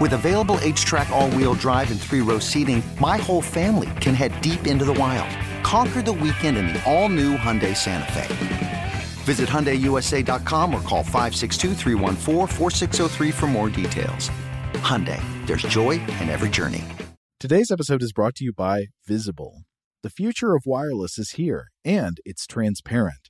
With available H-Track all-wheel drive and three-row seating, my whole family can head deep into the wild. Conquer the weekend in the all-new Hyundai Santa Fe. Visit HyundaiUSA.com or call 562 for more details. Hyundai, there's joy in every journey. Today's episode is brought to you by Visible. The future of wireless is here, and it's transparent.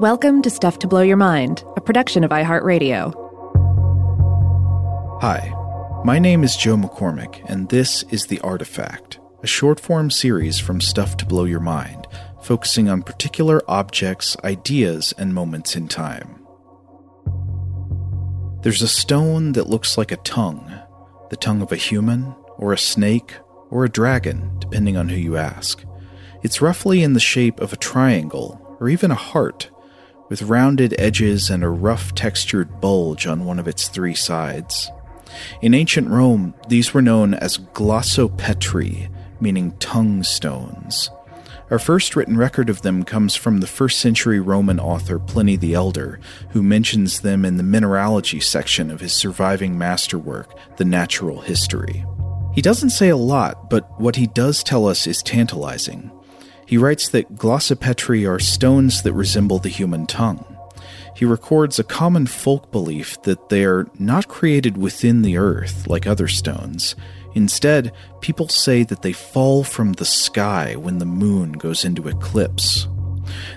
Welcome to Stuff to Blow Your Mind, a production of iHeartRadio. Hi, my name is Joe McCormick, and this is The Artifact, a short form series from Stuff to Blow Your Mind, focusing on particular objects, ideas, and moments in time. There's a stone that looks like a tongue the tongue of a human, or a snake, or a dragon, depending on who you ask. It's roughly in the shape of a triangle, or even a heart with rounded edges and a rough textured bulge on one of its three sides. In ancient Rome, these were known as glossopetrae, meaning tongue stones. Our first written record of them comes from the first century Roman author Pliny the Elder, who mentions them in the mineralogy section of his surviving masterwork, The Natural History. He doesn't say a lot, but what he does tell us is tantalizing. He writes that glossopetrae are stones that resemble the human tongue. He records a common folk belief that they are not created within the earth like other stones. Instead, people say that they fall from the sky when the moon goes into eclipse.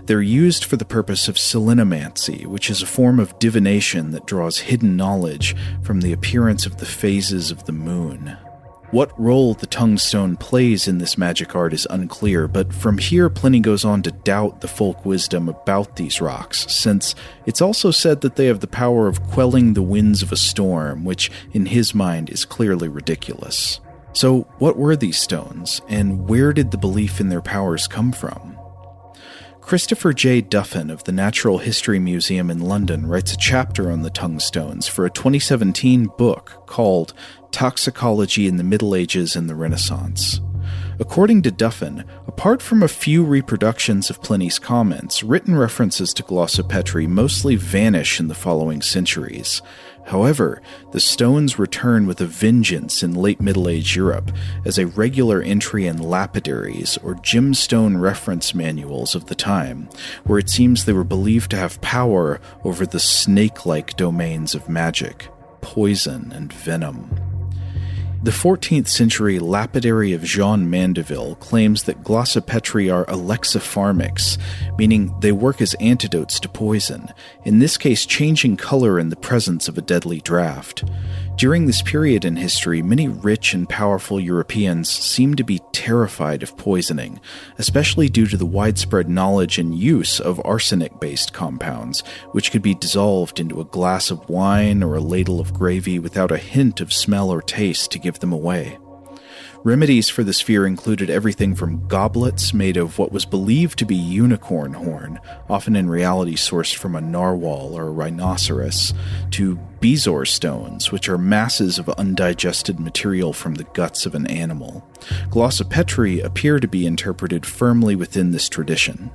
They're used for the purpose of selenomancy, which is a form of divination that draws hidden knowledge from the appearance of the phases of the moon. What role the tongue stone plays in this magic art is unclear, but from here Pliny goes on to doubt the folk wisdom about these rocks, since it's also said that they have the power of quelling the winds of a storm, which in his mind is clearly ridiculous. So, what were these stones, and where did the belief in their powers come from? Christopher J. Duffin of the Natural History Museum in London writes a chapter on the tongue stones for a 2017 book called toxicology in the Middle Ages and the Renaissance. According to Duffin, apart from a few reproductions of Pliny's comments, written references to glossopetrae mostly vanish in the following centuries. However, the stones return with a vengeance in late Middle Age Europe as a regular entry in lapidaries or gemstone reference manuals of the time, where it seems they were believed to have power over the snake like domains of magic, poison, and venom. The 14th century lapidary of Jean Mandeville claims that glossopetrae are alexipharmics, meaning they work as antidotes to poison, in this case, changing color in the presence of a deadly draft. During this period in history, many rich and powerful Europeans seemed to be terrified of poisoning, especially due to the widespread knowledge and use of arsenic based compounds, which could be dissolved into a glass of wine or a ladle of gravy without a hint of smell or taste to give them away. Remedies for this fear included everything from goblets made of what was believed to be unicorn horn, often in reality sourced from a narwhal or a rhinoceros, to bezoar stones, which are masses of undigested material from the guts of an animal. Glossopetrae appear to be interpreted firmly within this tradition.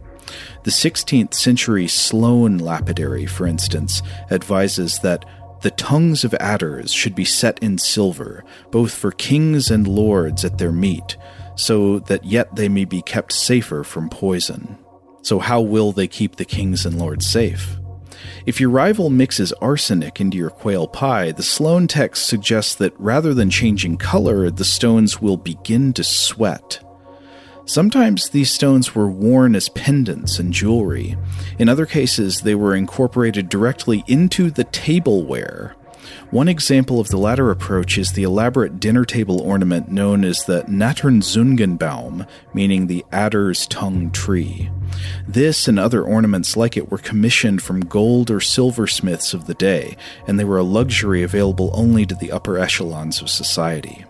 The 16th century Sloane lapidary, for instance, advises that the tongues of adders should be set in silver, both for kings and lords at their meat, so that yet they may be kept safer from poison. So, how will they keep the kings and lords safe? If your rival mixes arsenic into your quail pie, the Sloane text suggests that rather than changing color, the stones will begin to sweat. Sometimes these stones were worn as pendants and jewelry. In other cases, they were incorporated directly into the tableware. One example of the latter approach is the elaborate dinner table ornament known as the Natternzungenbaum, meaning the adder's tongue tree. This and other ornaments like it were commissioned from gold or silversmiths of the day, and they were a luxury available only to the upper echelons of society.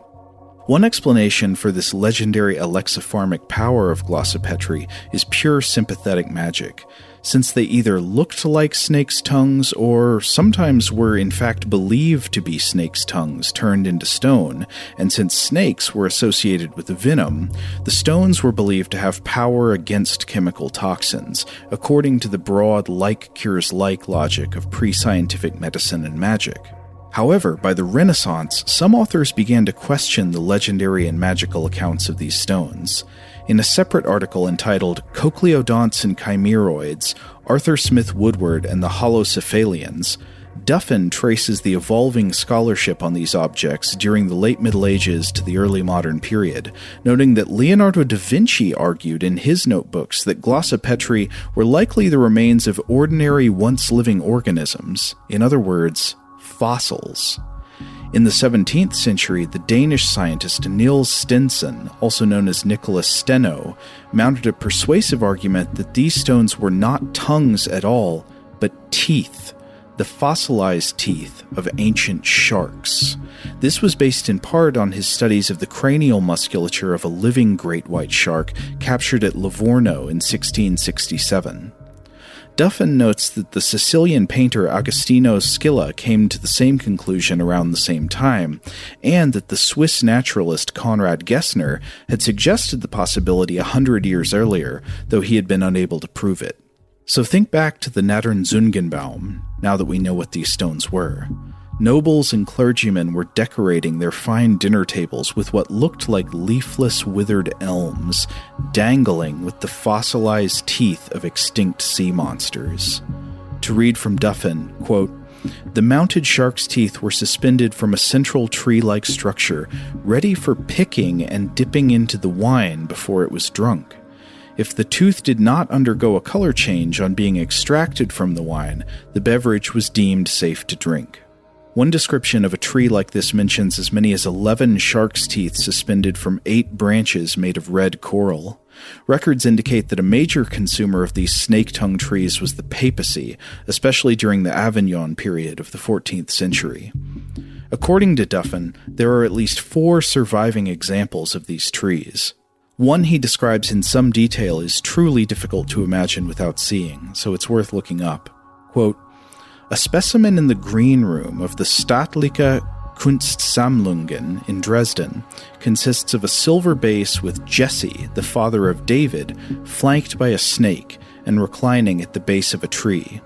One explanation for this legendary alexipharmic power of glossopetrae is pure sympathetic magic, since they either looked like snakes' tongues or sometimes were in fact believed to be snakes' tongues turned into stone, and since snakes were associated with venom, the stones were believed to have power against chemical toxins, according to the broad like cures like logic of pre scientific medicine and magic. However, by the Renaissance, some authors began to question the legendary and magical accounts of these stones. In a separate article entitled Cochliodonts and Chimeroids Arthur Smith Woodward and the Holocephalians, Duffin traces the evolving scholarship on these objects during the late Middle Ages to the early modern period, noting that Leonardo da Vinci argued in his notebooks that glossopetrae were likely the remains of ordinary once living organisms, in other words, fossils. In the 17th century, the Danish scientist Niels Stensen, also known as Nicholas Steno, mounted a persuasive argument that these stones were not tongues at all, but teeth, the fossilized teeth of ancient sharks. This was based in part on his studies of the cranial musculature of a living great white shark captured at Livorno in 1667. Duffin notes that the Sicilian painter Agostino Scilla came to the same conclusion around the same time, and that the Swiss naturalist Conrad Gessner had suggested the possibility a hundred years earlier, though he had been unable to prove it. So think back to the Natternzungenbaum, now that we know what these stones were. Nobles and clergymen were decorating their fine dinner tables with what looked like leafless, withered elms, dangling with the fossilized teeth of extinct sea monsters. To read from Duffin, quote, the mounted shark's teeth were suspended from a central tree like structure, ready for picking and dipping into the wine before it was drunk. If the tooth did not undergo a color change on being extracted from the wine, the beverage was deemed safe to drink. One description of a tree like this mentions as many as 11 shark's teeth suspended from eight branches made of red coral. Records indicate that a major consumer of these snake tongue trees was the papacy, especially during the Avignon period of the 14th century. According to Duffin, there are at least four surviving examples of these trees. One he describes in some detail is truly difficult to imagine without seeing, so it's worth looking up. Quote, a specimen in the green room of the Staatliche Kunstsammlungen in Dresden consists of a silver base with Jesse, the father of David, flanked by a snake and reclining at the base of a tree.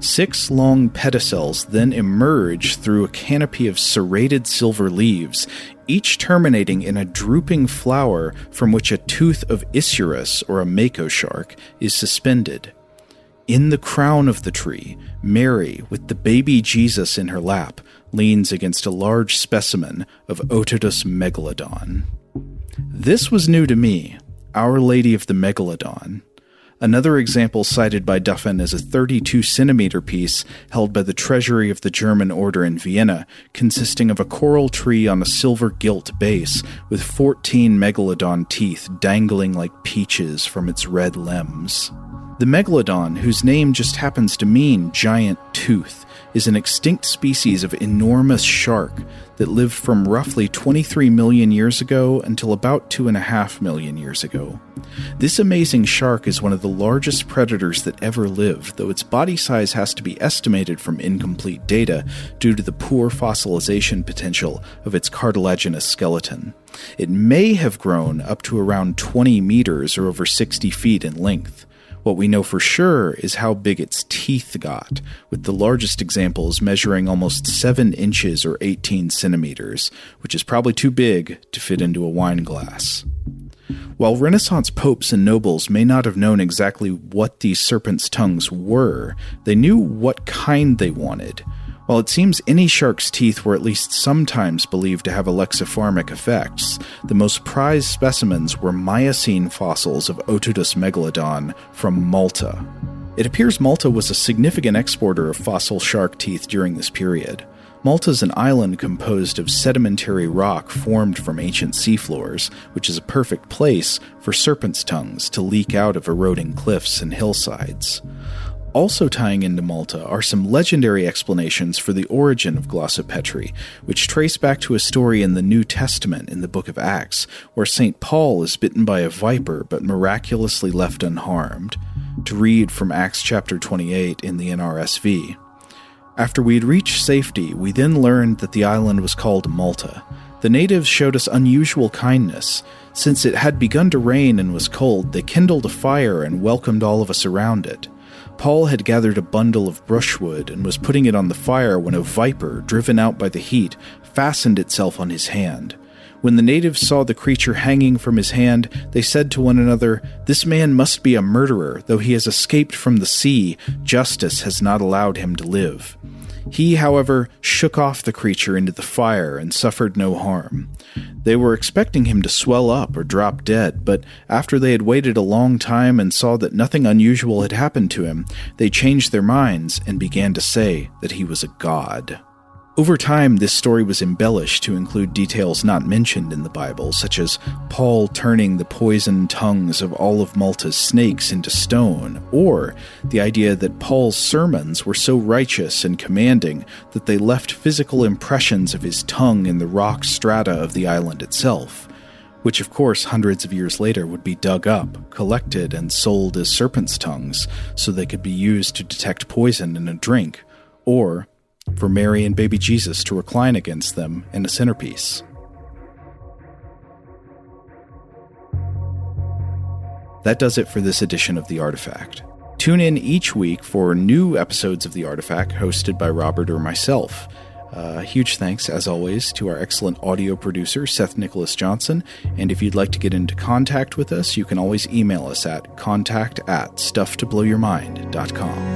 Six long pedicels then emerge through a canopy of serrated silver leaves, each terminating in a drooping flower from which a tooth of Isurus or a mako shark is suspended. In the crown of the tree, Mary, with the baby Jesus in her lap, leans against a large specimen of Otodus megalodon. This was new to me Our Lady of the Megalodon. Another example cited by Duffin is a 32 centimeter piece held by the treasury of the German Order in Vienna, consisting of a coral tree on a silver gilt base with 14 megalodon teeth dangling like peaches from its red limbs. The megalodon, whose name just happens to mean giant tooth, is an extinct species of enormous shark that lived from roughly 23 million years ago until about 2.5 million years ago. This amazing shark is one of the largest predators that ever lived, though its body size has to be estimated from incomplete data due to the poor fossilization potential of its cartilaginous skeleton. It may have grown up to around 20 meters or over 60 feet in length. What we know for sure is how big its teeth got, with the largest examples measuring almost 7 inches or 18 centimeters, which is probably too big to fit into a wine glass. While Renaissance popes and nobles may not have known exactly what these serpents' tongues were, they knew what kind they wanted. While it seems any shark's teeth were at least sometimes believed to have alexipharmic effects, the most prized specimens were Miocene fossils of Otodus megalodon from Malta. It appears Malta was a significant exporter of fossil shark teeth during this period. Malta is an island composed of sedimentary rock formed from ancient seafloors, which is a perfect place for serpents' tongues to leak out of eroding cliffs and hillsides. Also tying into Malta are some legendary explanations for the origin of Glossopetrae, which trace back to a story in the New Testament in the book of Acts, where St. Paul is bitten by a viper but miraculously left unharmed. To read from Acts chapter 28 in the NRSV. After we had reached safety, we then learned that the island was called Malta. The natives showed us unusual kindness. Since it had begun to rain and was cold, they kindled a fire and welcomed all of us around it. Paul had gathered a bundle of brushwood and was putting it on the fire when a viper, driven out by the heat, fastened itself on his hand. When the natives saw the creature hanging from his hand, they said to one another, This man must be a murderer, though he has escaped from the sea, justice has not allowed him to live. He, however, shook off the creature into the fire and suffered no harm. They were expecting him to swell up or drop dead, but after they had waited a long time and saw that nothing unusual had happened to him, they changed their minds and began to say that he was a god. Over time, this story was embellished to include details not mentioned in the Bible, such as Paul turning the poisoned tongues of all of Malta's snakes into stone, or the idea that Paul's sermons were so righteous and commanding that they left physical impressions of his tongue in the rock strata of the island itself, which, of course, hundreds of years later would be dug up, collected, and sold as serpent's tongues so they could be used to detect poison in a drink, or for Mary and baby Jesus to recline against them in a centerpiece. That does it for this edition of The Artifact. Tune in each week for new episodes of The Artifact hosted by Robert or myself. Uh, huge thanks, as always, to our excellent audio producer, Seth Nicholas Johnson. And if you'd like to get into contact with us, you can always email us at contact at stufftoblowyourmind.com.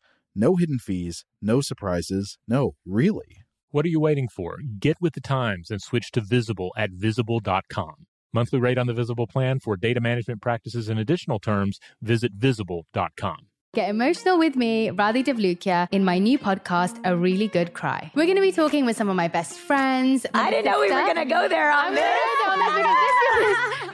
No hidden fees, no surprises, no, really. What are you waiting for? Get with the times and switch to Visible at visible.com. Monthly rate on the Visible plan for data management practices and additional terms, visit visible.com. Get emotional with me, Radhi Devlukia, in my new podcast, A Really Good Cry. We're going to be talking with some of my best friends. I didn't know we were going to go there on I'm this. gonna on this because this is